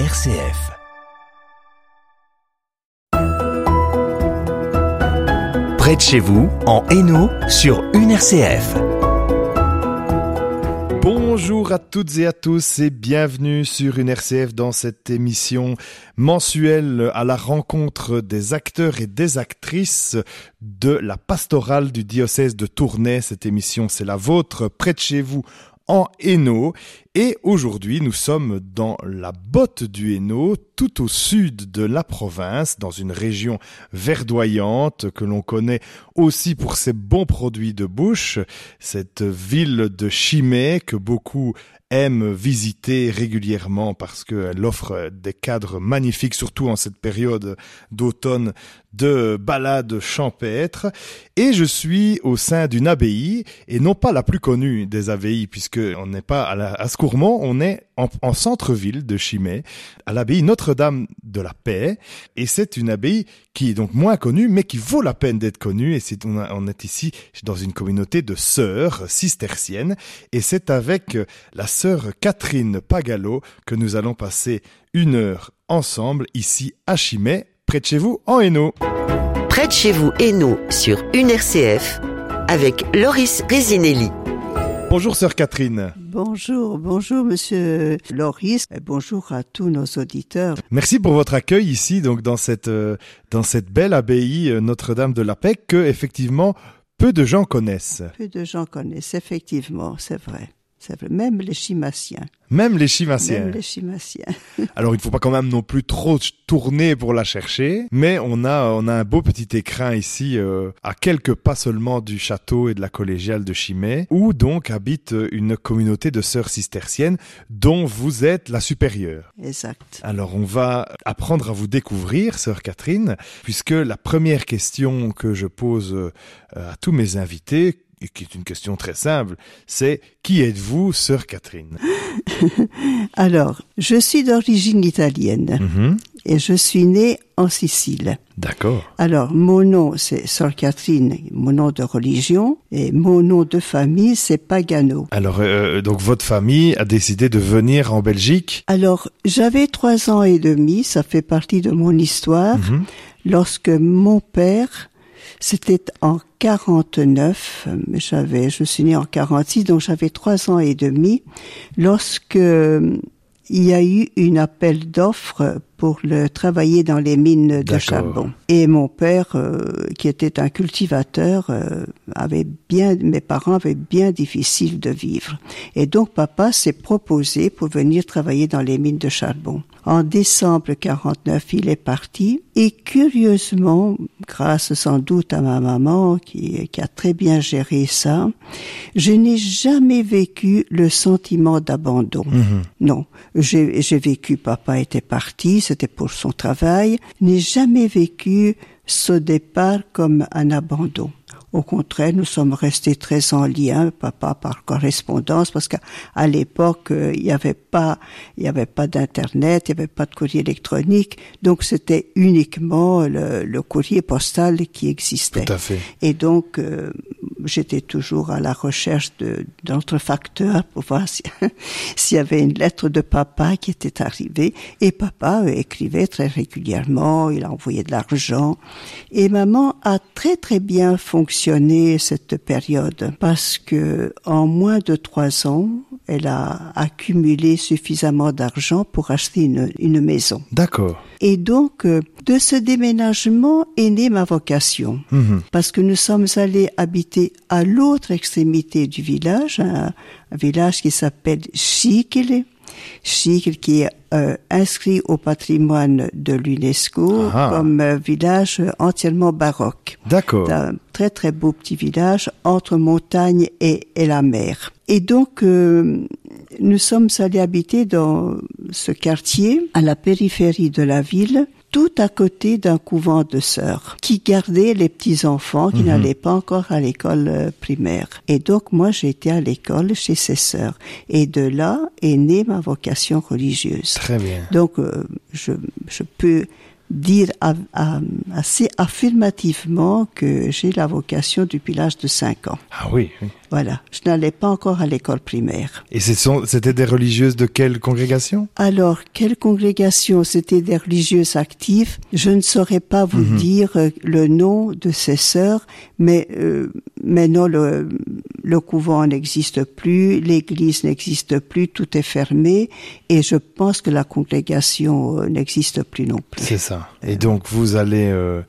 RCF. Près de chez vous, en Hainaut, sur une RCF. Bonjour à toutes et à tous et bienvenue sur une RCF dans cette émission mensuelle à la rencontre des acteurs et des actrices de la pastorale du diocèse de Tournai. Cette émission, c'est la vôtre, près de chez vous, en Hainaut. Et aujourd'hui, nous sommes dans la botte du Hainaut, tout au sud de la province, dans une région verdoyante que l'on connaît aussi pour ses bons produits de bouche, cette ville de Chimay que beaucoup aiment visiter régulièrement parce qu'elle offre des cadres magnifiques, surtout en cette période d'automne de balades champêtres. Et je suis au sein d'une abbaye, et non pas la plus connue des abbayes, puisque on n'est pas à, la, à Scourmont, on est en, en centre-ville de Chimay, à l'abbaye Notre-Dame de la Paix. Et c'est une abbaye qui est donc moins connue, mais qui vaut la peine d'être connue. Et on, est ici dans une communauté de sœurs cisterciennes. Et c'est avec la sœur Catherine Pagalo que nous allons passer une heure ensemble ici à Chimay, près de chez vous en Hainaut. Près de chez vous, Hainaut, sur une RCF, avec Loris Resinelli. Bonjour sœur Catherine. Bonjour, bonjour Monsieur Loris, et bonjour à tous nos auditeurs. Merci pour votre accueil ici, donc dans cette euh, dans cette belle abbaye euh, Notre-Dame de la Paix que effectivement peu de gens connaissent. Peu de gens connaissent, effectivement, c'est vrai. Même les chimassiens. Même les chimassiens. Même les chimassiens. Alors il ne faut pas quand même non plus trop tourner pour la chercher, mais on a on a un beau petit écrin ici euh, à quelques pas seulement du château et de la collégiale de Chimay, où donc habite une communauté de sœurs cisterciennes dont vous êtes la supérieure. Exact. Alors on va apprendre à vous découvrir, sœur Catherine, puisque la première question que je pose euh, à tous mes invités qui est une question très simple, c'est qui êtes-vous, sœur Catherine? Alors, je suis d'origine italienne Mhm. et je suis née en Sicile. D'accord. Alors, mon nom, c'est Sœur Catherine, mon nom de religion, et mon nom de famille, c'est Pagano. Alors, euh, donc votre famille a décidé de venir en Belgique? Alors, j'avais trois ans et demi, ça fait partie de mon histoire, Mhm. lorsque mon père, c'était en 49, euh, j'avais, je suis née en 46, donc j'avais trois ans et demi, lorsque euh, il y a eu une appel d'offres pour le travailler dans les mines de charbon. Et mon père, euh, qui était un cultivateur, euh, avait bien, mes parents avaient bien difficile de vivre. Et donc papa s'est proposé pour venir travailler dans les mines de charbon. En décembre 49, il est parti et curieusement, grâce sans doute à ma maman qui, qui a très bien géré ça, je n'ai jamais vécu le sentiment d'abandon. Non, j'ai j'ai vécu, papa était parti, c'était pour son travail, n'ai jamais vécu ce départ comme un abandon. Au contraire, nous sommes restés très en lien, papa par correspondance, parce qu'à à l'époque, euh, il n'y avait pas, il n'y avait pas d'internet, il n'y avait pas de courrier électronique, donc c'était uniquement le, le courrier postal qui existait. Tout à fait. Et donc, euh, j'étais toujours à la recherche d'autres facteurs pour voir si- s'il y avait une lettre de papa qui était arrivée. Et papa euh, écrivait très régulièrement, il envoyait de l'argent. Et maman a très très bien fonctionné cette période parce que en moins de trois ans, elle a accumulé suffisamment d'argent pour acheter une, une maison. D'accord. Et donc, euh, de ce déménagement est née ma vocation. Mhm. Parce que nous sommes allés habiter à l'autre extrémité du village, un, un village qui s'appelle Chikele. Chikele qui est euh, inscrit au patrimoine de l'UNESCO Ah. comme euh, village entièrement baroque. D'accord. Un très très beau petit village entre montagne et, et la mer. Et donc, euh, nous sommes allés habiter dans ce quartier, à la périphérie de la ville, tout à côté d'un couvent de sœurs, qui gardait les petits-enfants qui n'allaient pas encore à l'école euh, primaire. Et donc, moi, été à l'école chez ces sœurs. Et de là est née ma vocation religieuse. Très bien. Donc, euh, je, je peux dire assez affirmativement que j'ai la vocation depuis l'âge de 5 ans. Ah oui, oui. Voilà, je n'allais pas encore à l'école primaire. Et c'était des religieuses de quelle congrégation? Alors, quelle congrégation? C'était des religieuses actives. Je ne saurais pas vous mhm. dire euh, le nom de ces sœurs, mais euh, maintenant le, le couvent n'existe plus, l'église n'existe plus, tout est fermé, et je pense que la congrégation euh, n'existe plus non plus. C'est ça. Et donc vous allez euh,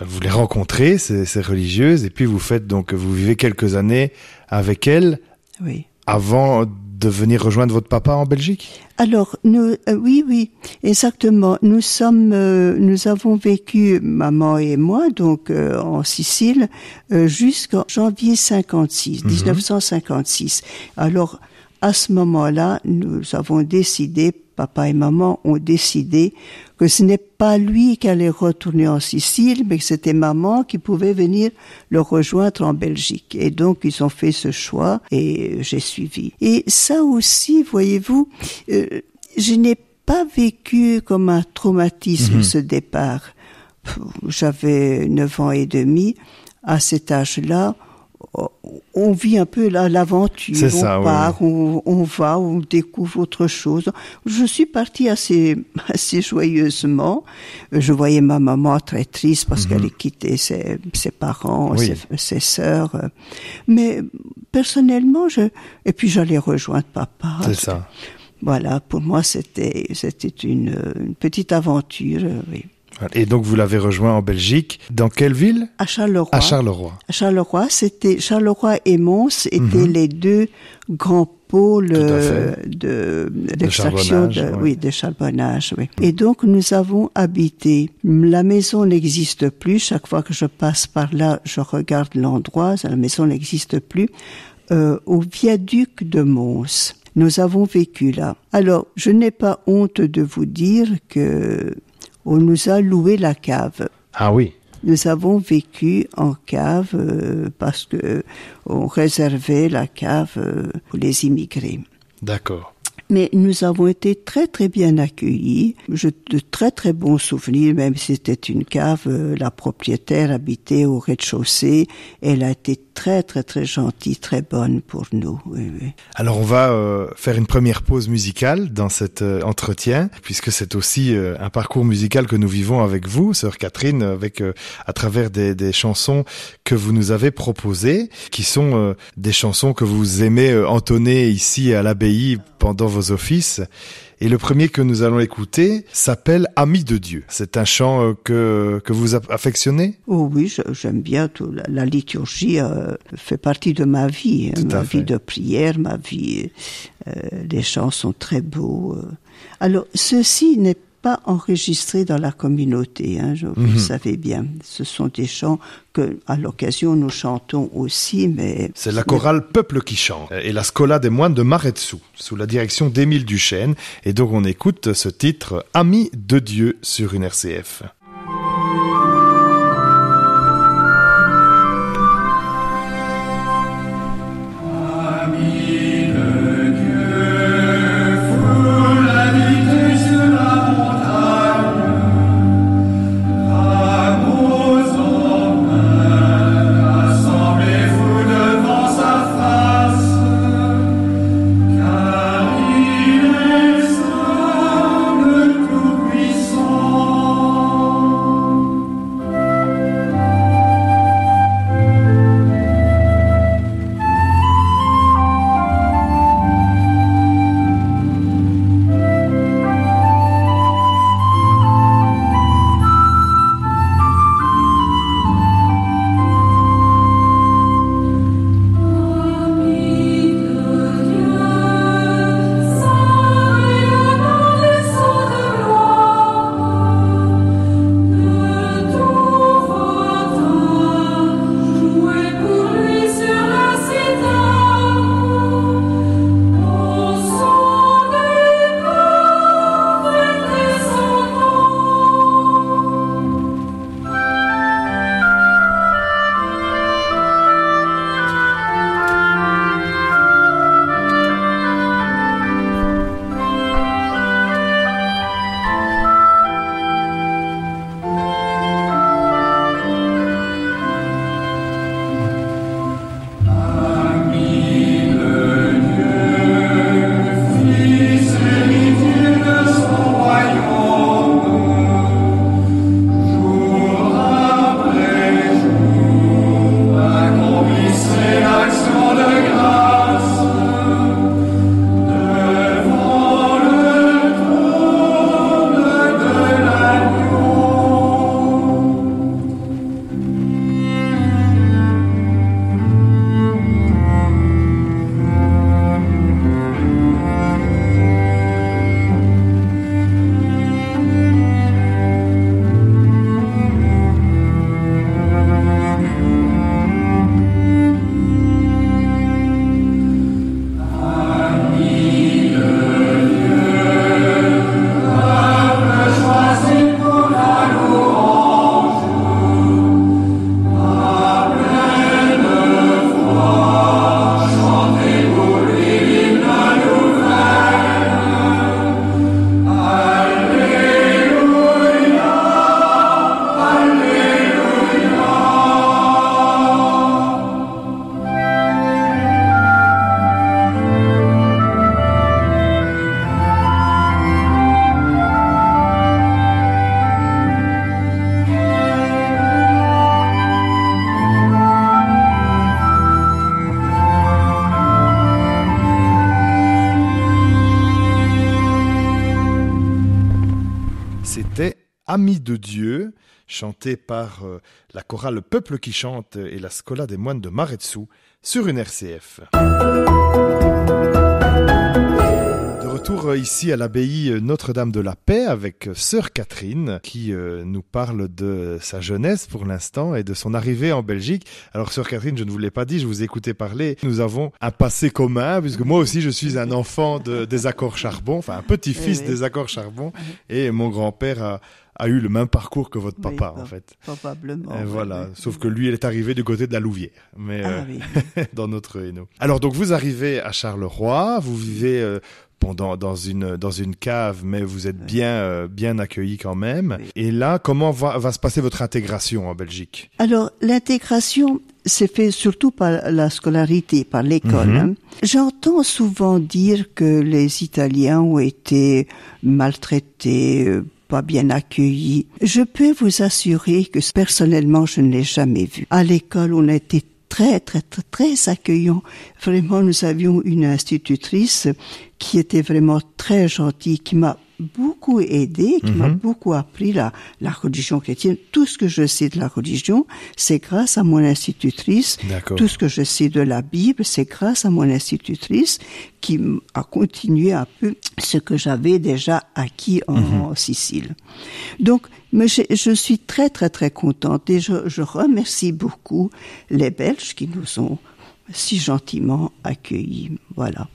vous les rencontrer, ces, ces, religieuses, et puis vous faites donc vous vivez quelques années avec elles. Oui. Avant de venir rejoindre votre papa en Belgique? Alors, nous, euh, oui, oui, exactement. Nous sommes, euh, nous avons vécu, maman et moi, donc en Sicile, jusqu'en janvier 56, 1956. Mhm. Alors, à ce moment-là, nous avons décidé, papa et maman ont décidé que ce n'est pas lui qui allait retourner en Sicile, mais que c'était maman qui pouvait venir le rejoindre en Belgique. Et donc, ils ont fait ce choix et j'ai suivi. Et ça aussi, voyez-vous, euh, je n'ai pas vécu comme un traumatisme mhm. ce départ. J'avais neuf ans et demi. À cet âge-là, on vit un peu l'aventure, on part, on, va, on découvre autre chose. Je suis partie assez, assez joyeusement. Je voyais ma maman très triste parce qu'elle mhm. quitté ses, ses parents, ses, ses sœurs. Mais personnellement, je, et puis j'allais rejoindre papa. C'est ça. Voilà, pour moi, c'était, c'était une, une petite aventure, oui. Et donc vous l'avez rejoint en Belgique. Dans quelle ville? À Charleroi. À Charleroi. À Charleroi, c'était Charleroi et Mons étaient mhm. les deux grands pôles de d'extraction de, oui de charbonnage oui. Et donc nous avons habité. La maison n'existe plus. Chaque fois que je passe par là, je regarde l'endroit. La maison n'existe plus. Euh, au viaduc de Mons. Nous avons vécu là. Alors, je n'ai pas honte de vous dire que on nous a loué la cave. Ah oui. Nous avons vécu en cave euh, parce que on réservait la cave euh, pour les immigrés. D'accord. Mais nous avons été très très bien accueillis. Je, de très très bons souvenirs, même si c'était une cave. Euh, la propriétaire habitait au rez-de-chaussée. Elle a été très très très gentille, très bonne pour nous. Oui, oui. Alors on va euh, faire une première pause musicale dans cet euh, entretien, puisque c'est aussi un parcours musical que nous vivons avec vous, sœur Catherine, avec à travers des, des, chansons que vous nous avez proposées, qui sont des chansons que vous aimez entonner ici à l'abbaye pendant vos offices. Et le premier que nous allons écouter s'appelle Ami de Dieu. C'est un chant euh, que, que vous affectionnez? Oh oui, j'aime bien. Tout. La, liturgie euh, fait partie de ma vie, hein, ma vie de prière, ma vie. Euh, les chants sont très beaux. Alors, ceci n'est pas enregistrés dans la communauté, hein, je, vous le mhm. savez bien. Ce sont des chants que, à l'occasion, nous chantons aussi, mais... C'est la chorale Peuple qui chante et la scola des moines de Maretsu, sous la direction d'Émile Duchesne. Et donc on écoute ce titre, Ami de Dieu, sur une RCF. Amis de Dieu, chanté par euh, la chorale Le Peuple qui chante et la Scola des moines de Maretsu sur une RCF. De retour euh, ici à l'abbaye Notre-Dame de la Paix avec euh, sœur Catherine qui euh, nous parle de sa jeunesse pour l'instant et de son arrivée en Belgique. Alors sœur Catherine, je ne vous l'ai pas dit, je vous ai écouté parler. Nous avons un passé commun puisque moi aussi je suis un enfant de, des accords charbon, enfin un petit-fils Oui, oui. des accords charbon et mon grand-père a, a eu le même parcours que votre Oui, papa en fait. Probablement. Voilà, oui. sauf que lui, il est arrivé du côté de la Louvière, mais Ah euh, dans notre Hainaut. Alors donc vous arrivez à Charleroi, vous vivez euh, pendant dans une dans une cave, mais vous êtes bien euh, bien accueilli quand même. Et là, comment va va se passer votre intégration en Belgique? Alors, l'intégration s'est fait surtout par la scolarité, par l'école. Mhm. hein. J'entends souvent dire que les Italiens ont été maltraités, pas bien accueillis. Je peux vous assurer que personnellement, je ne l'ai jamais vu. À l'école, on a été très, très, très, très accueillants. Vraiment, nous avions une institutrice qui était vraiment très gentille, qui m'a beaucoup aidé, qui m'a beaucoup appris la, la religion chrétienne. Tout ce que je sais de la religion, c'est grâce à mon institutrice. Tout ce que je sais de la Bible, c'est grâce à mon institutrice qui a continué un peu ce que j'avais déjà acquis en, en Sicile. Donc, mais je, je suis très très très contente et je, je remercie beaucoup les Belges qui nous ont si gentiment accueillis. Voilà.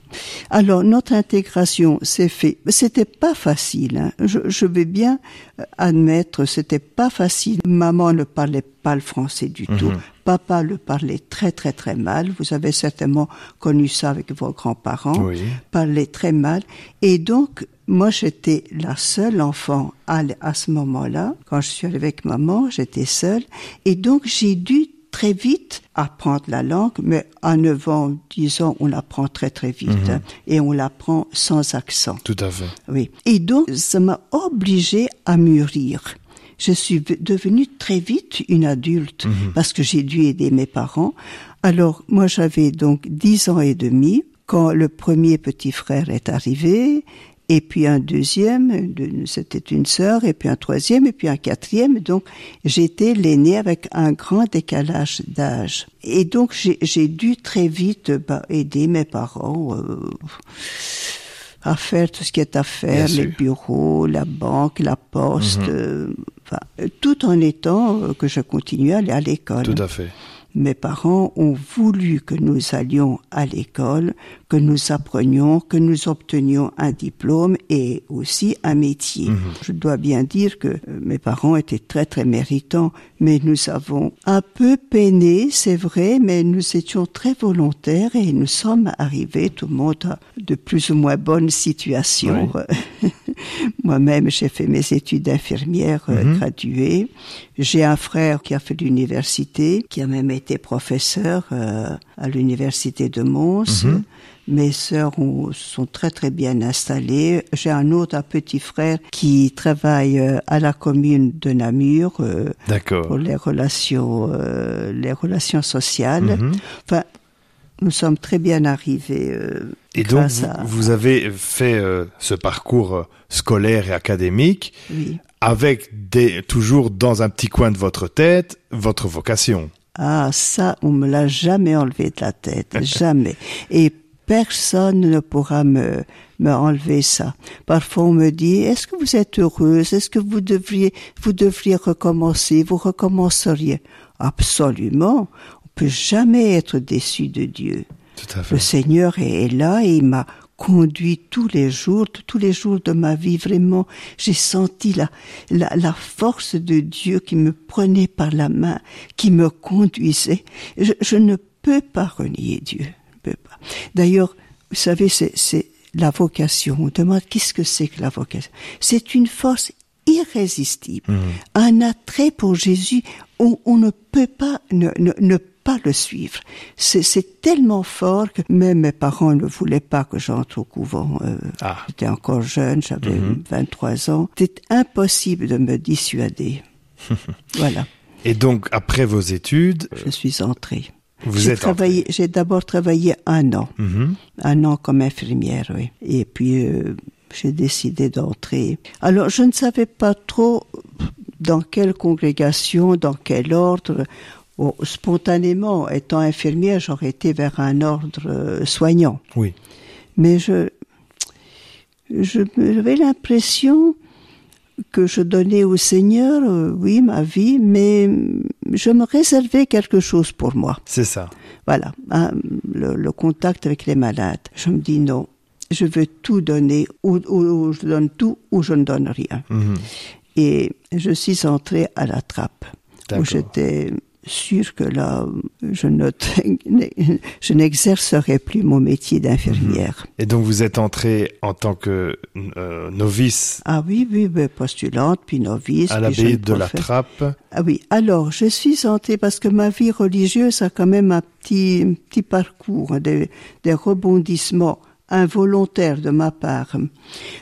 Alors notre intégration s'est fait. C'était pas facile. hein. Je, je vais bien euh, admettre, c'était pas facile. Maman ne parlait pas le français du tout. Papa le parlait très très très mal. Vous avez certainement connu ça avec vos grands-parents. Oui. Parlait très mal. Et donc moi j'étais la seule enfant à, à ce moment-là. Quand je suis allée avec maman, j'étais seule. Et donc j'ai dû très vite apprendre la langue, mais à 9 ans, 10 ans, on l'apprend très très vite. hein, et on l'apprend sans accent. Tout à fait. Oui. Et donc, ça m'a obligée à mûrir. Je suis devenue très vite une adulte parce que j'ai dû aider mes parents. Alors, moi, j'avais donc 10 ans et demi quand le premier petit frère est arrivé. Et puis un deuxième, de- c'était une sœur, et puis un troisième, et puis un quatrième. Donc, j'étais l'aînée avec un grand décalage d'âge. Et donc, j'ai dû très vite bah, aider mes parents. euh, à faire tout ce qui est à faire, les bureaux, la banque, la poste, euh, enfin, euh, tout en étant euh, que je continuais à aller à l'école. Tout à fait. Mes parents ont voulu que nous allions à l'école, que nous apprenions, que nous obtenions un diplôme et aussi un métier. Je dois bien dire que euh, mes parents étaient très très méritants, mais nous avons un peu peiné, c'est vrai, mais nous étions très volontaires et nous sommes arrivés, tout le monde a de plus ou moins bonnes situations. Moi-même, j'ai fait mes études d'infirmière euh, graduée. J'ai un frère qui a fait l'université, qui a même été professeur euh, à l'université de Mons. Mes sœurs ont- sont très très bien installées. J'ai un autre un petit frère qui travaille euh, à la commune de Namur euh, pour les relations, euh, les relations sociales. Mhm. Enfin, nous sommes très bien arrivés. euh, Et donc vous, à- vous avez fait euh, ce parcours euh, scolaire et académique oui. avec des toujours dans un petit coin de votre tête votre vocation. Ah, ça, on me l'a jamais enlevé de la tête, jamais. Et personne ne pourra me, me enlever ça. Parfois, on me dit, est-ce que vous êtes heureuse? Est-ce que vous devriez, vous devriez recommencer? Vous recommenceriez? Absolument. On peut jamais être déçu de Dieu. Tout à fait. Le Seigneur est là et il m'a conduit tous les jours, tous les jours de ma vie. Vraiment, j'ai senti la, la, la force de Dieu qui me prenait par la main, qui me conduisait. Je, je ne peux pas renier Dieu. Je ne peux pas. D'ailleurs, vous savez, c'est, c'est la vocation. On demande qu'est-ce que c'est que la vocation? C'est une force irrésistible, un attrait pour Jésus. On, on ne peut pas ne, ne, ne pas le suivre. C'est, tellement fort que même mes parents ne voulaient pas que j'entre au couvent. Euh, Ah. J'étais encore jeune, j'avais 23 ans. C'était impossible de me dissuader. voilà, Et donc après vos études, je suis entrée. vous êtes travaillé, j'ai d'abord travaillé un an. Mhm. un an comme infirmière, oui. Et puis euh, j'ai décidé d'entrer. Alors, je ne savais pas trop dans quelle congrégation, dans quel ordre. Bon, spontanément, étant infirmière, j'aurais été vers un ordre euh, soignant. Oui. Mais je, j'avais l'impression que je donnais au Seigneur, euh, oui, ma vie, mais je me réservais quelque chose pour moi. C'est ça. Voilà, hein, le, le contact avec les malades. Je me dis non, je veux tout donner, ou, ou- ou je donne tout, ou je ne donne rien. Mhm. Et je suis entrée à la trappe, où j'étais sûre que là, je ne- je n'exercerai plus mon métier d'infirmière. Et donc vous êtes entré en tant que euh, novice Ah oui, oui, postulante, puis novice. à l'abbaye de la. Trappe. Ah oui, alors je suis entrée parce que ma vie religieuse a quand même un petit, petit parcours, des, des rebondissements involontaires de ma part.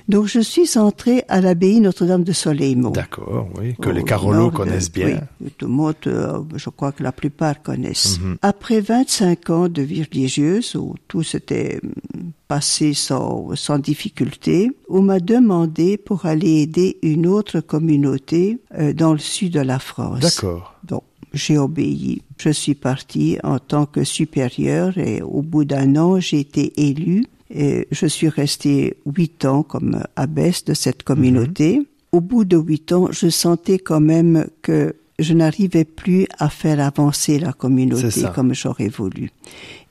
Donc je suis entrée à l'abbaye Notre-Dame de Soleilmont. D'accord, oui, que les Carolos de- connaissent bien. Oui, tout le monde, euh, je crois que la plupart connaissent. Mhm. Après 25 ans de vie religieuse, où tout s'était hum, passé sans, sans difficulté, on m'a demandé pour aller aider une autre communauté euh, dans le sud de la France. D'accord. Donc, j'ai obéi. Je suis partie en tant que supérieure et au bout d'un an, j'ai été élue. Et je suis restée huit ans comme abbesse de cette communauté. Au bout de huit ans, je sentais quand même que je n'arrivais plus à faire avancer la communauté comme j'aurais voulu.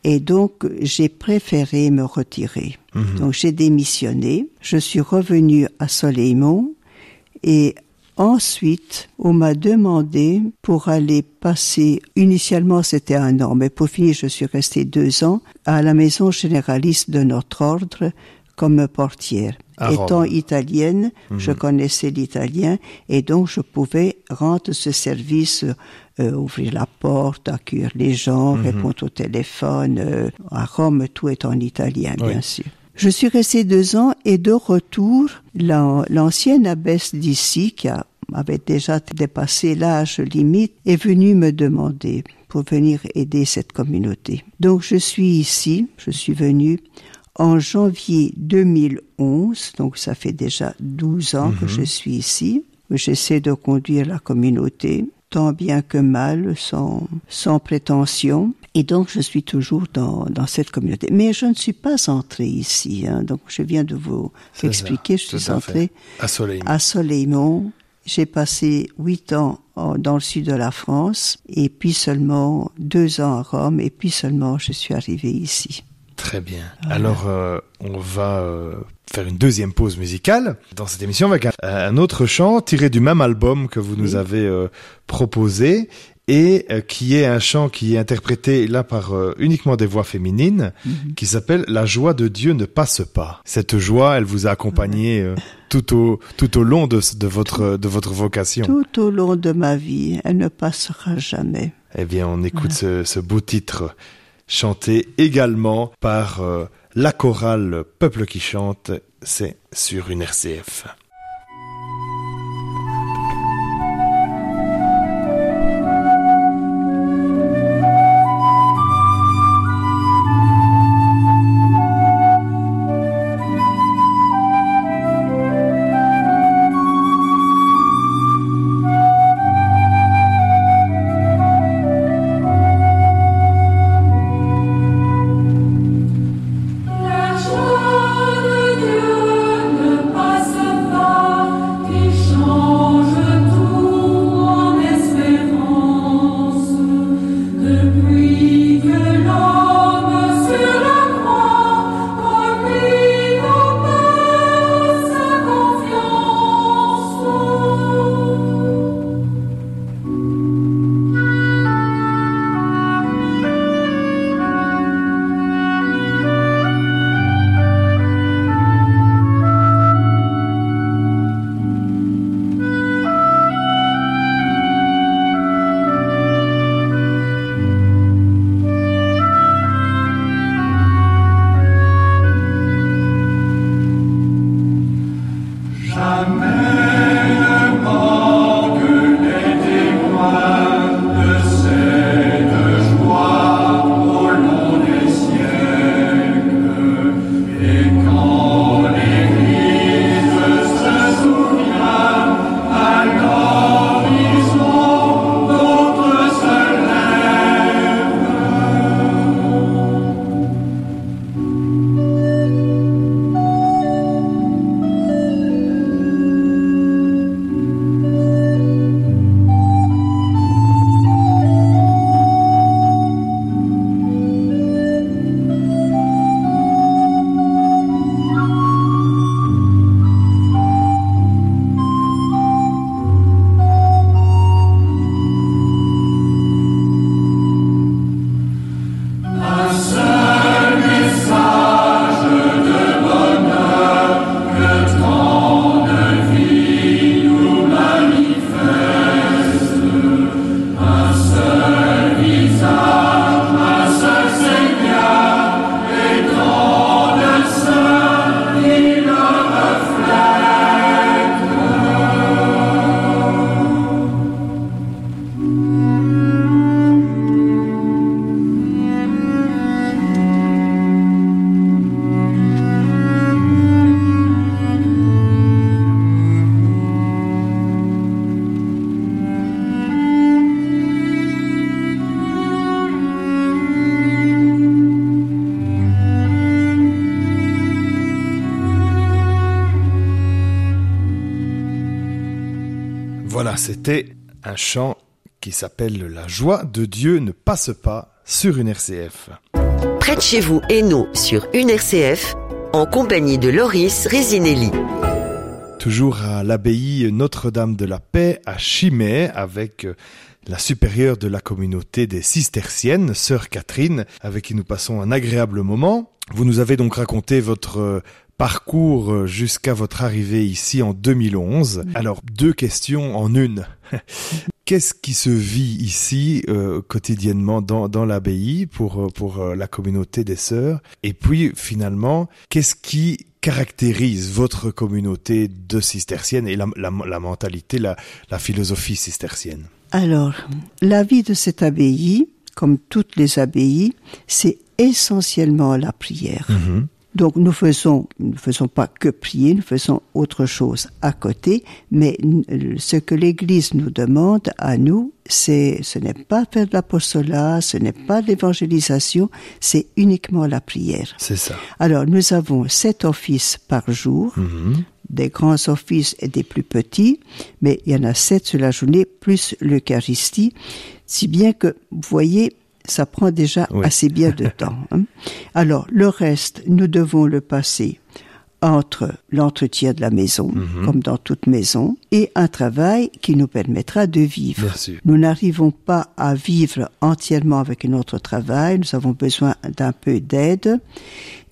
Et donc, j'ai préféré me retirer. Mhm. Donc, j'ai démissionné. Je suis revenue à Soleilmont et ensuite, on m'a demandé pour aller passer, initialement c'était un an, mais pour finir, je suis restée deux ans à la maison généraliste de notre ordre comme portière. À Étant Rome. italienne, je connaissais l'italien et donc je pouvais rendre ce service, euh, ouvrir la porte, accueillir les gens, répondre au téléphone. euh, à Rome, tout est en italien, Oui. bien sûr. Je suis restée deux ans et de retour, l'an- l'ancienne abbesse d'ici, qui a- avait déjà dépassé l'âge limite, est venue me demander pour venir aider cette communauté. Donc je suis ici, je suis venue en janvier 2011, donc ça fait déjà 12 ans que je suis ici. J'essaie de conduire la communauté tant bien que mal, sans, sans prétention. Et donc, je suis toujours dans, dans cette communauté. Mais je ne suis pas entrée ici. Hein, donc, je viens de vous expliquer. ça, Je suis entrée. À Soleilmont. à Soleilmont. J'ai passé huit ans en- dans le sud de la France et puis seulement deux ans à Rome et puis seulement je suis arrivée ici. Très bien. Alors, euh, on va euh, faire une deuxième pause musicale dans cette émission avec un, un autre chant tiré du même album que vous nous avez euh, proposé et euh, qui est un chant qui est interprété là par euh, uniquement des voix féminines qui s'appelle La joie de Dieu ne passe pas. Cette joie, elle vous a accompagné euh, tout au tout au long de, de votre de votre vocation. Tout au long de ma vie, elle ne passera jamais. Eh bien, on écoute ce, ce beau titre chanté également par la chorale Peuple qui chante. C'est sur une RCF. Un chant qui s'appelle La joie de Dieu ne passe pas sur une RCF. Près de chez vous, Hainaut, sur une RCF, en compagnie de Loris Resinelli. Toujours à l'abbaye Notre-Dame de la Paix à Chimay avec la supérieure de la communauté des cisterciennes, sœur Catherine, avec qui nous passons un agréable moment. Vous nous avez donc raconté votre parcours euh, jusqu'à votre arrivée ici en 2011. Alors, deux questions en une. Qu'est-ce qui se vit ici euh, quotidiennement dans, dans l'abbaye pour, euh, pour euh, la communauté des sœurs? Et puis, finalement, qu'est-ce qui caractérise votre communauté de cisterciennes et la, la, la mentalité, la, la philosophie cistercienne? Alors, la vie de cette abbaye, comme toutes les abbayes, c'est essentiellement la prière. Mhm. Donc nous faisons, nous ne faisons pas que prier, nous faisons autre chose à côté, mais ce que l'Église nous demande à nous, c'est, ce n'est pas faire de l'apostolat, ce n'est pas de l'évangélisation, c'est uniquement la prière. C'est ça. Alors nous avons sept offices par jour, Mhm. des grands offices et des plus petits, mais il y en a sept sur la journée, plus l'Eucharistie, si bien que, vous voyez, ça prend déjà Oui. assez bien de temps. hein. Alors, le reste, nous devons le passer entre l'entretien de la maison, Mhm. comme dans toute maison, et un travail qui nous permettra de vivre. Nous n'arrivons pas à vivre entièrement avec notre travail, nous avons besoin d'un peu d'aide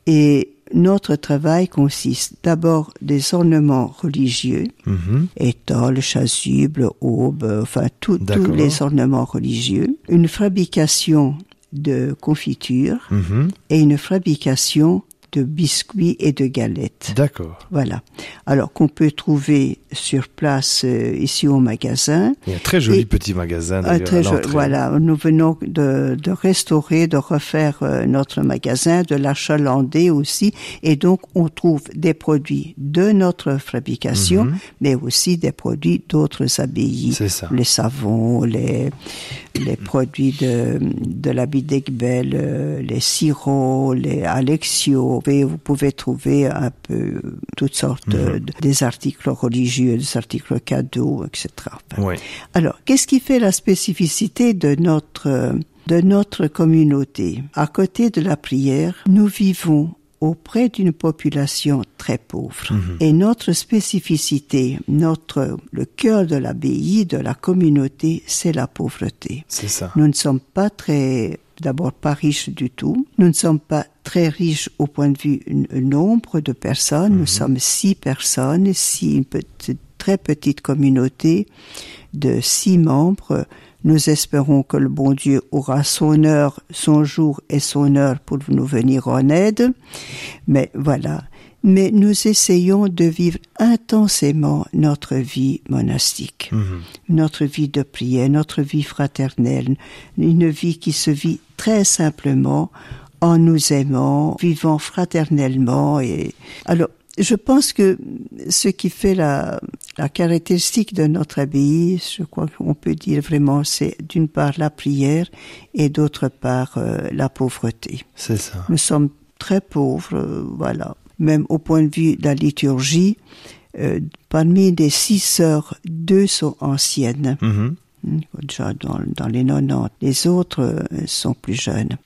et notre travail consiste d'abord des ornements religieux, Mhm. étoiles, chasubles, aubes, enfin tout- tous les ornements religieux, une fabrication de confitures Mhm. et une fabrication de biscuits et de galettes. D'accord. Voilà. Alors qu'on peut trouver sur place euh, ici au magasin. Il y a un très joli Et- petit magasin Un d'ailleurs. très à voilà, nous venons de, de restaurer, de refaire euh, notre magasin, de l'achalandé aussi, et donc on trouve des produits de notre fabrication, Mhm. mais aussi des produits d'autres abbayes. C'est ça. Les savons, les, les produits de, de l'habit d'Egbel, euh, les sirops, les Alexio, vous pouvez trouver un peu toutes sortes Mhm. de- des articles religieux, des articles cadeaux, etc. Oui. alors, qu'est-ce qui fait la spécificité de notre, de notre communauté? À côté de la prière, nous vivons auprès d'une population très pauvre. Et notre spécificité, notre, le cœur de l'abbaye, de la communauté, c'est la pauvreté. C'est ça. Nous ne sommes pas très, d'abord pas riches du tout. Nous ne sommes pas très riches au point de vue nombre de personnes. Nous sommes six personnes, six, une petite- très petite communauté de six membres. Nous espérons que le bon Dieu aura son heure, son jour et son heure pour nous venir en aide. Mais voilà. Mais nous essayons de vivre intensément notre vie monastique Mhm. notre vie de prière, notre vie fraternelle, une vie qui se vit très simplement en nous aimant, vivant fraternellement. Et alors, je pense que ce qui fait la, la caractéristique de notre abbaye, je crois qu'on peut dire vraiment, c'est d'une part la prière et d'autre part euh, la pauvreté. C'est ça. Nous sommes très pauvres, euh, voilà. Même au point de vue de la liturgie, euh, parmi les six sœurs, deux sont anciennes, Mhm. Hmm, déjà dans, dans les 90. Les autres euh, sont plus jeunes.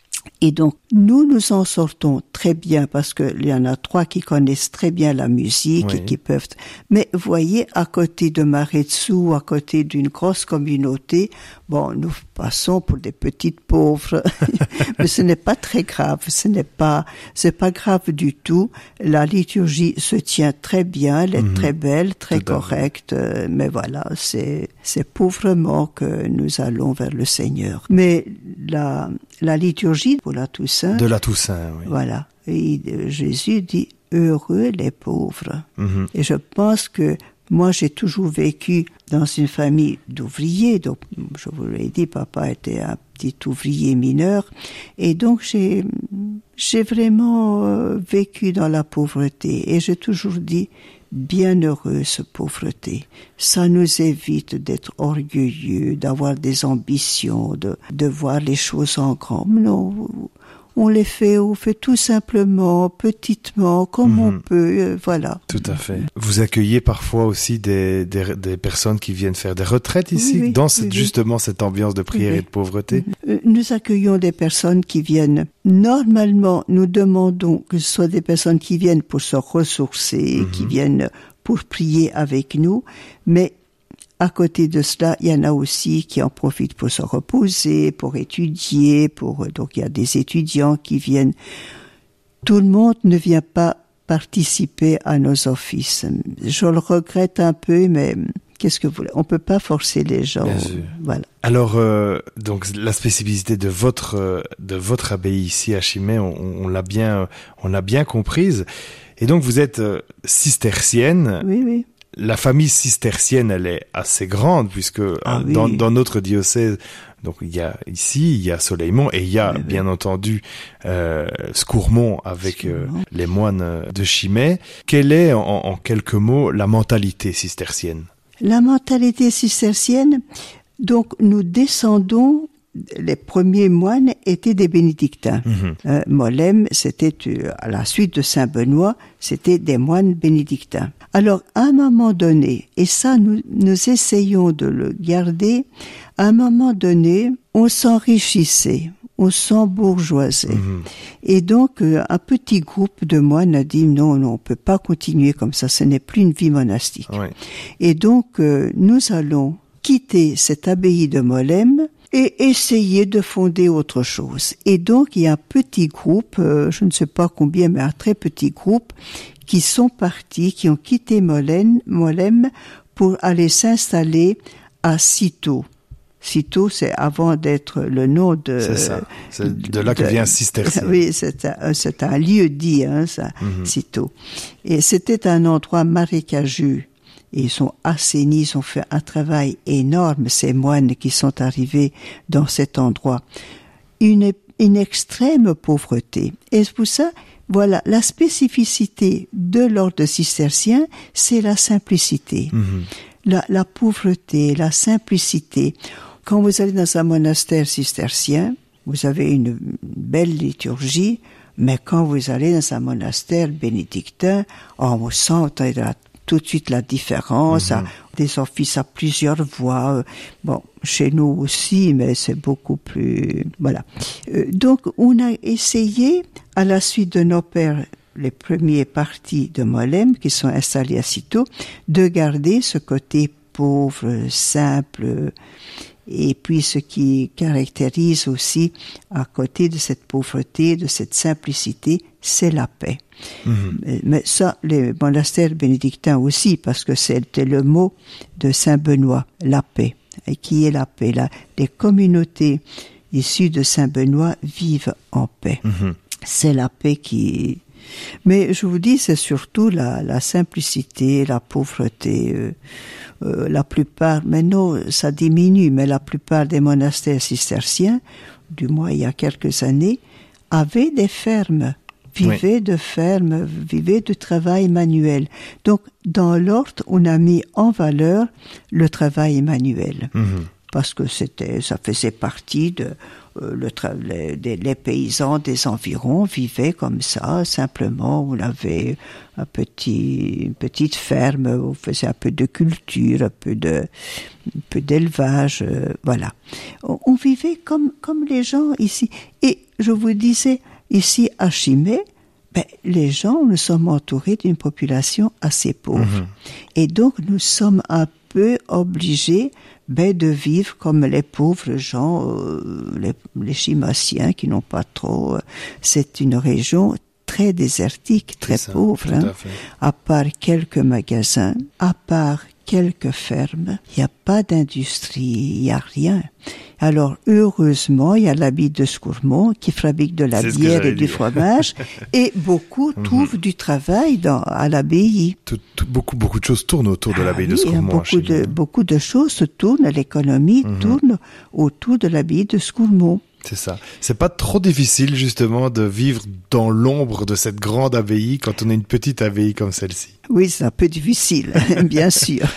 Et donc, nous nous en sortons très bien parce qu'il y en a trois qui connaissent très bien la musique Oui. et qui peuvent. Mais voyez, à côté de Maretsu, à côté d'une grosse communauté, bon, nous passons pour des petites pauvres. Mais ce n'est pas très grave. Ce n'est pas, c'est pas grave du tout. La liturgie se tient très bien. Elle est très belle, très Mhm. Correcte. Mais voilà, c'est, c'est pauvrement que nous allons vers le Seigneur. Mais la, la liturgie pour la Toussaint, De la Toussaint, oui. voilà. Et euh, Jésus dit heureux les pauvres. Mhm. Et je pense que moi, j'ai toujours vécu dans une famille d'ouvriers. Donc, je vous l'ai dit, papa était un petit ouvrier mineur. Et donc, j'ai, j'ai vraiment euh, vécu dans la pauvreté. Et j'ai toujours dit, bienheureuse pauvreté. Ça nous évite d'être orgueilleux, d'avoir des ambitions, de, de voir les choses en grand. Non, on les fait, on fait tout simplement, petitement, comme on Mhm. peut, euh, voilà. Tout à fait. Vous accueillez parfois aussi des, des, des personnes qui viennent faire des retraites ici, Oui, oui, dans cette, oui, justement cette ambiance de prière et de pauvreté? Euh, Nous accueillons des personnes qui viennent. Normalement, nous demandons que ce soit des personnes qui viennent pour se ressourcer, Mhm. qui viennent pour prier avec nous, mais à côté de cela, il y en a aussi qui en profitent pour se reposer, pour étudier, pour donc il y a des étudiants qui viennent. Tout le monde ne vient pas participer à nos offices. Je le regrette un peu, mais qu'est-ce que vous voulez? On peut pas forcer les gens. Bien sûr. Voilà. Alors, euh, donc la spécificité de votre euh, de votre abbaye ici à Chimay, on, on l'a bien on l'a bien comprise. Et donc vous êtes euh, cistercienne. Oui, oui. La famille cistercienne, elle est assez grande puisque euh, Ah oui. dans, dans notre diocèse, donc il y a ici, il y a Soleilmont et il y a Oui, oui. bien entendu euh, Scourmont avec euh, les moines de Chimay. Quelle est en, en quelques mots la mentalité cistercienne? La mentalité cistercienne, donc nous descendons, les premiers moines étaient des bénédictins. Mhm. Euh, Molem, c'était euh, à la suite de Saint Benoît, c'était des moines bénédictins. Alors, à un moment donné, et ça, nous, nous essayons de le garder, à un moment donné, on s'enrichissait, on s'embourgeoisait. Mhm. Et donc, euh, un petit groupe de moines a dit non, non, on peut pas continuer comme ça, ce n'est plus une vie monastique. Ouais. Et donc, nous allons quitter cette abbaye de Molem et essayer de fonder autre chose. Et donc, il y a un petit groupe, euh, je ne sais pas combien, mais un très petit groupe, qui sont partis, qui ont quitté Molem, Molem pour aller s'installer à Citeaux. Citeaux, c'est avant d'être le nom de... C'est ça. C'est de là que de- vient cistercien. Oui, c'est un, c'est un lieu dit, hein, ça, Mhm. Citeaux. Et c'était un endroit marécageux. Ils sont assainis, ils ont fait un travail énorme, ces moines qui sont arrivés dans cet endroit. Une, une extrême pauvreté. Et pour ça, voilà, la spécificité de l'ordre cistercien, c'est la simplicité Mhm. la, la pauvreté, la simplicité. Quand vous allez dans un monastère cistercien, vous avez une belle liturgie, mais quand vous allez dans un monastère bénédictin, on sent la- tout de suite la différence, hein, des offices à plusieurs voix. euh, Bon, chez nous aussi, mais c'est beaucoup plus... Voilà. Euh, donc, on a essayé, à la suite de nos pères, les premiers partis de Molem, qui sont installés à Citeaux, de garder ce côté pauvre, simple, et puis ce qui caractérise aussi, à côté de cette pauvreté, de cette simplicité, c'est la paix. Mhm. Mais- Mais ça, les monastères bénédictins aussi, parce que c'était le mot de Saint Benoît, la paix. Et qui est la paix? Là Les communautés issues de Saint Benoît vivent en paix. Mhm. C'est la paix qui... Mais je vous dis, c'est surtout la, la simplicité, la pauvreté. euh, euh, la plupart, mais non, ça diminue, mais la plupart des monastères cisterciens, du moins il y a quelques années, avaient des fermes, vivaient de fermes, vivaient de travail manuel. Donc, dans l'ordre, on a mis en valeur le travail manuel Mhm. parce que c'était, ça faisait partie de le tra- les, paysans des environs vivaient comme ça simplement. On avait un petit, une petite ferme, on faisait un peu de culture, un peu de, un peu d'élevage, euh, voilà. On, on vivait comme comme les gens ici. Et je vous disais ici à Chimay. Ben, les gens, nous sommes entourés d'une population assez pauvre. Et donc, nous sommes un peu obligés ben, de vivre comme les pauvres gens, euh, les, les chimassiens qui n'ont pas trop. euh, c'est une région très désertique, très ça, pauvre. hein. À part quelques magasins, à part quelques fermes, il n'y a pas d'industrie, il n'y a rien. Alors, heureusement, il y a l'habit de Scourmont qui fabrique de la bière et du dire. fromage, et beaucoup trouvent du travail dans, à l'abbaye. Beaucoup, beaucoup de choses tournent autour de Ah l'abbaye de oui, Scourmont. beaucoup de, beaucoup de choses se tournent, l'économie tourne autour de l'abbaye de Scourmont. C'est ça. C'est pas trop difficile justement de vivre dans l'ombre de cette grande abbaye quand on est une petite abbaye comme celle-ci. Oui, c'est un peu difficile, bien sûr.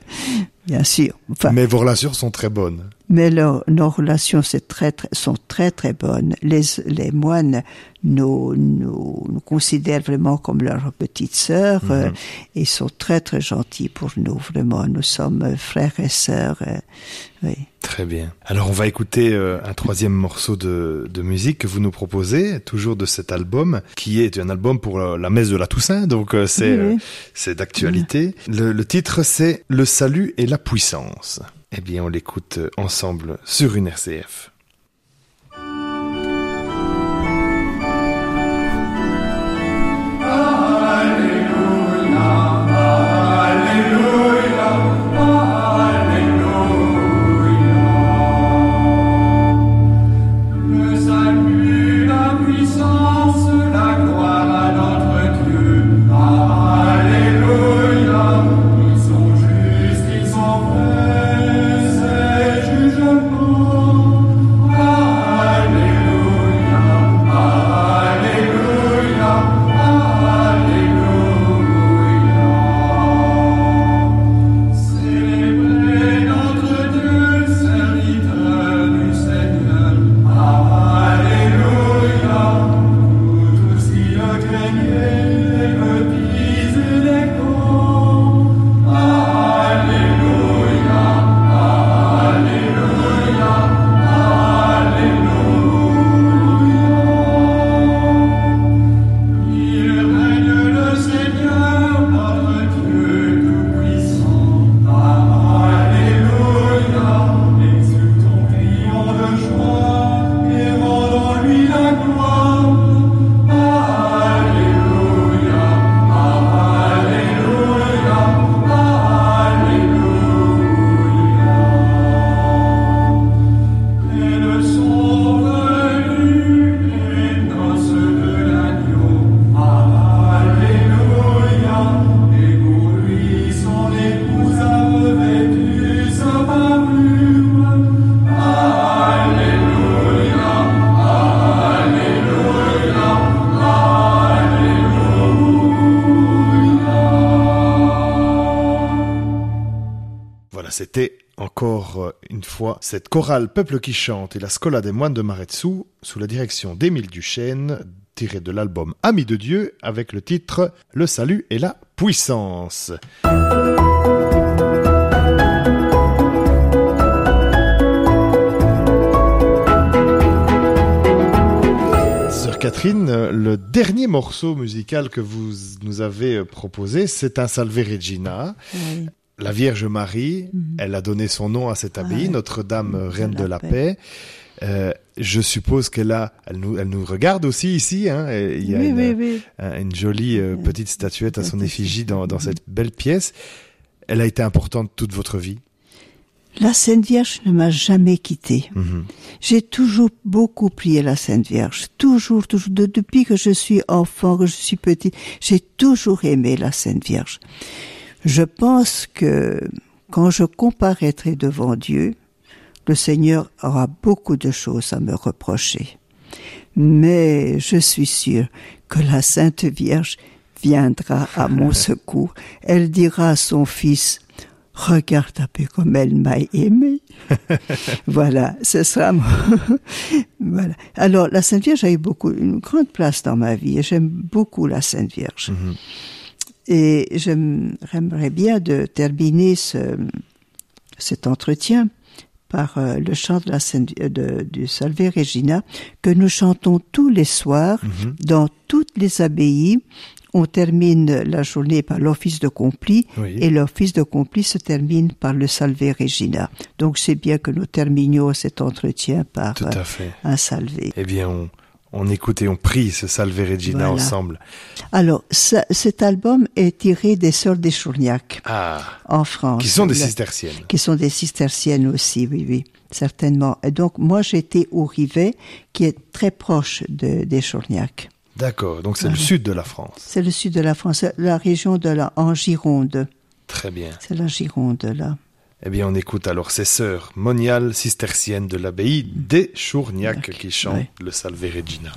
bien sûr. Enfin, Mais vos relations sont très bonnes. Mais leur- nos relations c'est très, très- sont très très bonnes. Les, les moines nous, nous, nous considèrent vraiment comme leur petite sœur. euh, ils sont très très gentils pour nous, vraiment. Nous sommes euh, frères et sœurs. euh, oui. Très bien. Alors on va écouter euh, un troisième morceau de, de musique que vous nous proposez, toujours de cet album, qui est un album pour la messe de la Toussaint, donc c'est Oui, oui. c'est d'actualité. Le, le titre c'est Le salut et la puissance. Eh bien on l'écoute ensemble sur une RCF. Cette chorale Peuple qui chante et la Scola des moines de Maretsu sous la direction d'Émile Duchesne, tiré de l'album Amis de Dieu avec le titre Le salut et la puissance. Catherine, le dernier morceau musical que vous nous avez proposé, c'est un Salve Regina. Oui. La Vierge Marie, elle a donné son nom à cette abbaye. Notre-Dame, euh, De Reine la de la Paix. Paix. Euh, je suppose qu'elle a, elle nous, elle nous regarde aussi ici. Hein, et il y a oui, une, oui, oui. un- une jolie euh, petite statuette à son Petite effigie dans, dans cette belle pièce. Elle a été importante toute votre vie. La Sainte Vierge ne m'a jamais quittée. Mhm. J'ai toujours beaucoup prié la Sainte Vierge. Toujours, toujours. De- depuis que je suis enfant, que je suis petit, j'ai toujours aimé la Sainte Vierge. Je pense que quand je comparaîtrai devant Dieu, le Seigneur aura beaucoup de choses à me reprocher. Mais je suis sûre que la Sainte Vierge viendra à mon secours. Elle dira à son fils, regarde un peu comme elle m'a aimé. voilà, ce sera mon... voilà. Alors, la Sainte Vierge a eu beaucoup, une grande place dans ma vie et j'aime beaucoup la Sainte Vierge. Mhm. Et j'aimerais bien de terminer ce, cet entretien par euh, le chant de la euh, de, du Salve Regina que nous chantons tous les soirs Mhm. dans toutes les abbayes. On termine la journée par l'office de complis Oui. et l'office de complis se termine par le Salve Regina. Donc c'est bien que nous terminions cet entretien par Tout euh, à fait. un Salve. Eh bien, on, on écoute et on prie ce Salve Regina Voilà. ensemble. Alors, cet album est tiré des Sœurs des Chourniac Ah, en France. qui sont des cisterciennes. qui sont des cisterciennes aussi, oui, oui, certainement. Et donc, moi, j'étais au Rivet, qui est très proche de, des Chourniac. D'accord, donc c'est le sud de la France. C'est le sud de la France, la région de la, en Gironde. Très bien. C'est la Gironde, là. Eh bien, on écoute alors ces sœurs moniales cisterciennes de l'abbaye des Chourniac qui chantent Ouais. le Salve. Regina,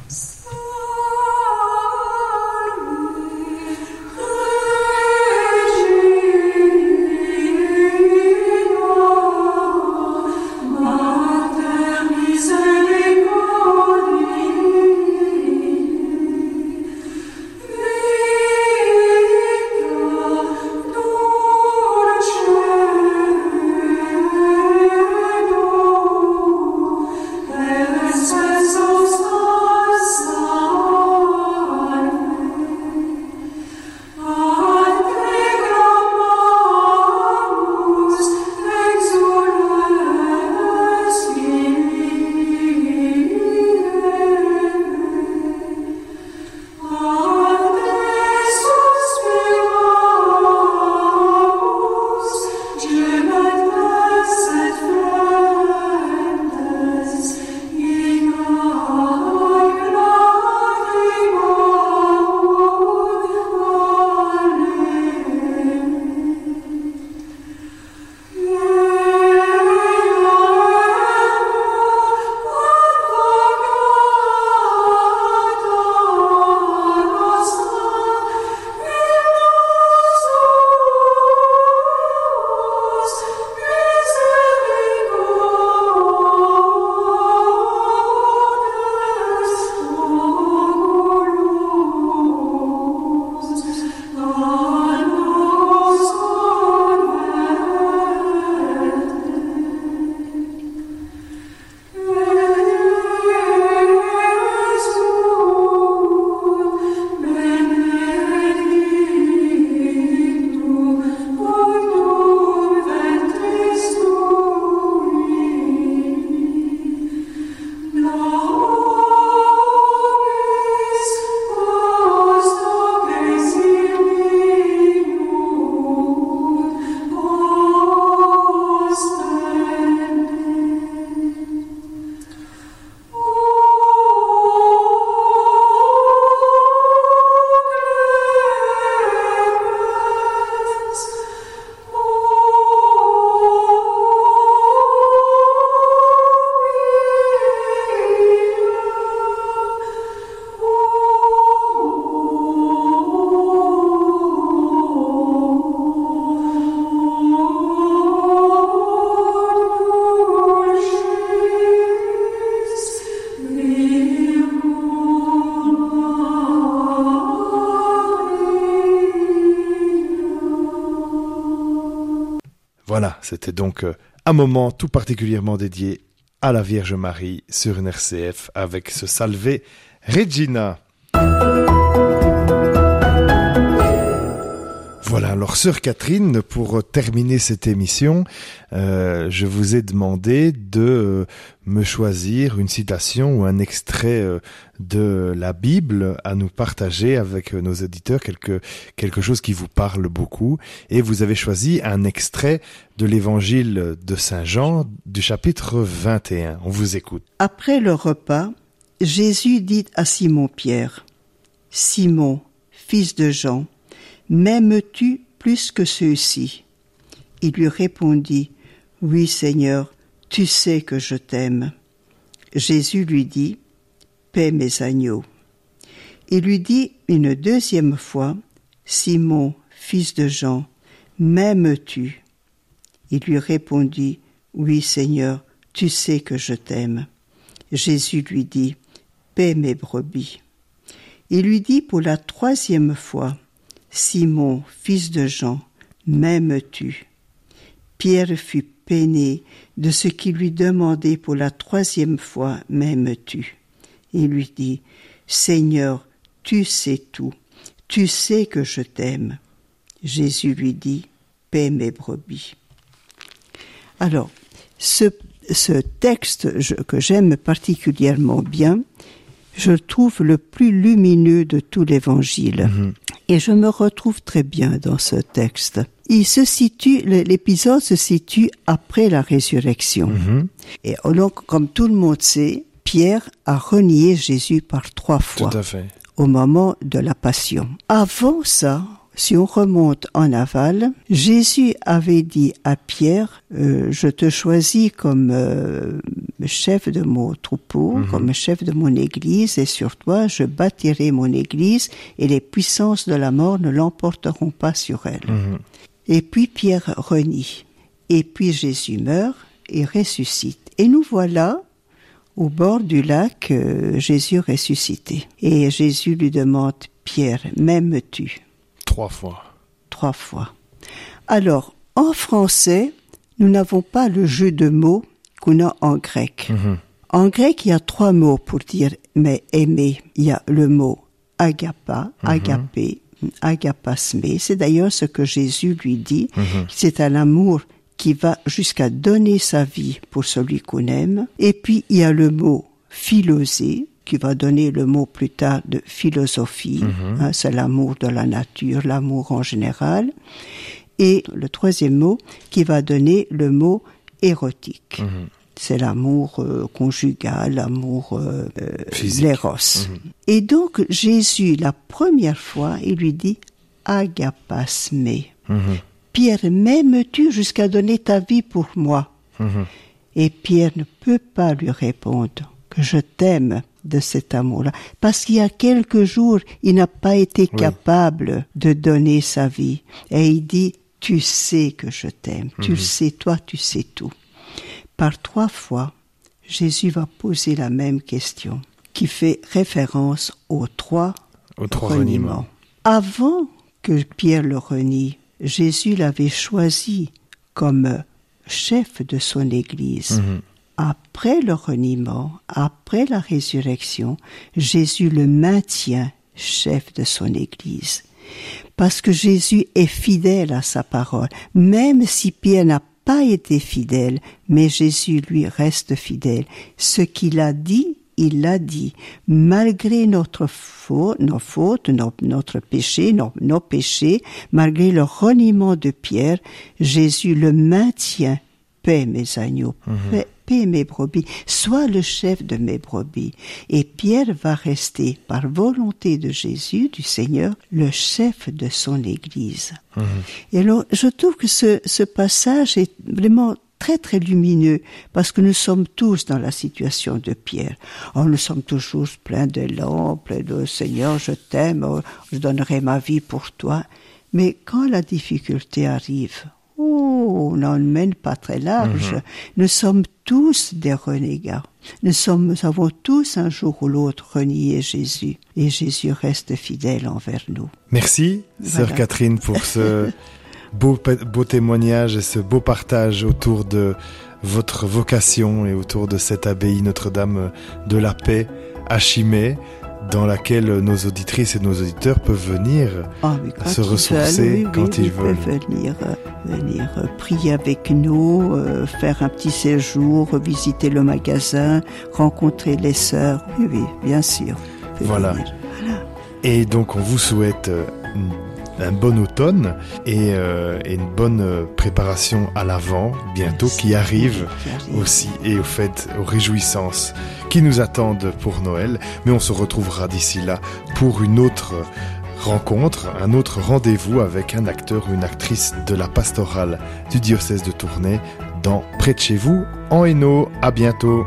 c'était donc euh, un moment tout particulièrement dédié à la Vierge Marie sur une RCF avec ce salvé Regina. Voilà, alors sœur Catherine, pour terminer cette émission, euh, je vous ai demandé de euh, me choisir une citation ou un extrait euh, de la Bible à nous partager avec euh, nos auditeurs, quelque, quelque chose qui vous parle beaucoup. Et vous avez choisi un extrait de l'évangile de Saint Jean du chapitre 21. On vous écoute. Après le repas, Jésus dit à Simon-Pierre, Simon, fils de Jean, m'aimes-tu plus que ceux-ci? Il lui répondit, Oui Seigneur, tu sais que je t'aime. Jésus lui dit, Paix mes agneaux. Il lui dit une deuxième fois, Simon, fils de Jean, m'aimes-tu? Il lui répondit, Oui Seigneur, tu sais que je t'aime. Jésus lui dit, Paix mes brebis. Il lui dit pour la troisième fois, Simon, fils de Jean, m'aimes-tu? Pierre fut peiné de ce qu'il lui demandait pour la troisième fois, m'aimes-tu? Il lui dit, Seigneur, tu sais tout, tu sais que je t'aime. Jésus lui dit, paie mes brebis. Alors, ce, texte que j'aime particulièrement bien, je le trouve le plus lumineux de tout l'évangile. Et je me retrouve très bien dans ce texte. Il se situe, l'épisode se situe après la résurrection. Et donc, comme tout le monde sait, Pierre a renié Jésus par trois fois Tout à fait. au moment de la passion. Avant ça, si on remonte en aval, Jésus avait dit à Pierre, euh, je te choisis comme euh, chef de mon troupeau, comme chef de mon église, et sur toi je bâtirai mon église, et les puissances de la mort ne l'emporteront pas sur elle. Et puis Pierre renie. Et puis Jésus meurt et ressuscite. Et nous voilà au bord du lac, euh, Jésus ressuscité. Et Jésus lui demande, Pierre, m'aimes-tu? Trois fois. Trois fois. Alors, en français, nous n'avons pas le jeu de mots qu'on a en grec. En grec, il y a trois mots pour dire mais aimer. Il y a le mot agapa, agapé, agapasmé. C'est d'ailleurs ce que Jésus lui dit. C'est un amour qui va jusqu'à donner sa vie pour celui qu'on aime. Et puis, il y a le mot philosé, qui va donner le mot plus tard de philosophie. Hein, c'est l'amour de la nature, l'amour en général. Et le troisième mot qui va donner le mot érotique. C'est l'amour euh, conjugal, l'amour euh, euh, l'éros. Et donc Jésus, la première fois, il lui dit agapasme. Pierre, m'aimes-tu jusqu'à donner ta vie pour moi? Et Pierre ne peut pas lui répondre que je t'aime de cet amour-là, parce qu'il y a quelques jours, il n'a pas été capable de donner sa vie. Et il dit, tu sais que je t'aime, tu le sais, toi, tu sais tout. Par trois fois, Jésus va poser la même question, qui fait référence aux trois Aux trois reniements. reniements. Avant que Pierre le renie, Jésus l'avait choisi comme chef de son Église. Après le reniement, après la résurrection, Jésus le maintient chef de son Église. Parce que Jésus est fidèle à sa parole, même si Pierre n'a pas été fidèle, mais Jésus lui reste fidèle. Ce qu'il a dit, il l'a dit, malgré notre faute, nos fautes, nos- notre péché, nos, nos péchés, malgré le reniement de Pierre, Jésus le maintient. Paix mes agneaux, paix, mes brebis, sois le chef de mes brebis. Et Pierre va rester, par volonté de Jésus, du Seigneur, le chef de son Église. Et alors, je trouve que ce, ce passage est vraiment très très lumineux parce que nous sommes tous dans la situation de Pierre. Oh, nous sommes toujours pleins d'élan, pleins de Seigneur, je t'aime, oh, je donnerai ma vie pour toi. Mais quand la difficulté arrive, oh, on n'en mène pas très large. Nous sommes tous des renégats. Nous sommes, nous avons tous un jour ou l'autre renié Jésus. Et Jésus reste fidèle envers nous. Merci, sœur. Catherine, pour ce beau, beau témoignage et ce beau partage autour de votre vocation et autour de cette abbaye Notre-Dame de la Paix à Chimay dans laquelle nos auditrices et nos auditeurs peuvent venir Ah se ils ressourcer veulent, oui, quand oui, ils veulent. peuvent venir, euh, venir euh, prier avec nous, euh, faire un petit séjour, visiter le magasin, rencontrer les sœurs. Oui, oui, bien sûr. Voilà. Et donc on vous souhaite une- un bon automne et, euh, et une bonne euh, préparation à l'avant bientôt qui arrive aussi et aux fêtes, aux réjouissances qui nous attendent pour Noël. Mais on se retrouvera d'ici là pour une autre rencontre, un autre rendez-vous avec un acteur ou une actrice de la pastorale du diocèse de Tournai dans Près de chez vous en Hainaut. À bientôt.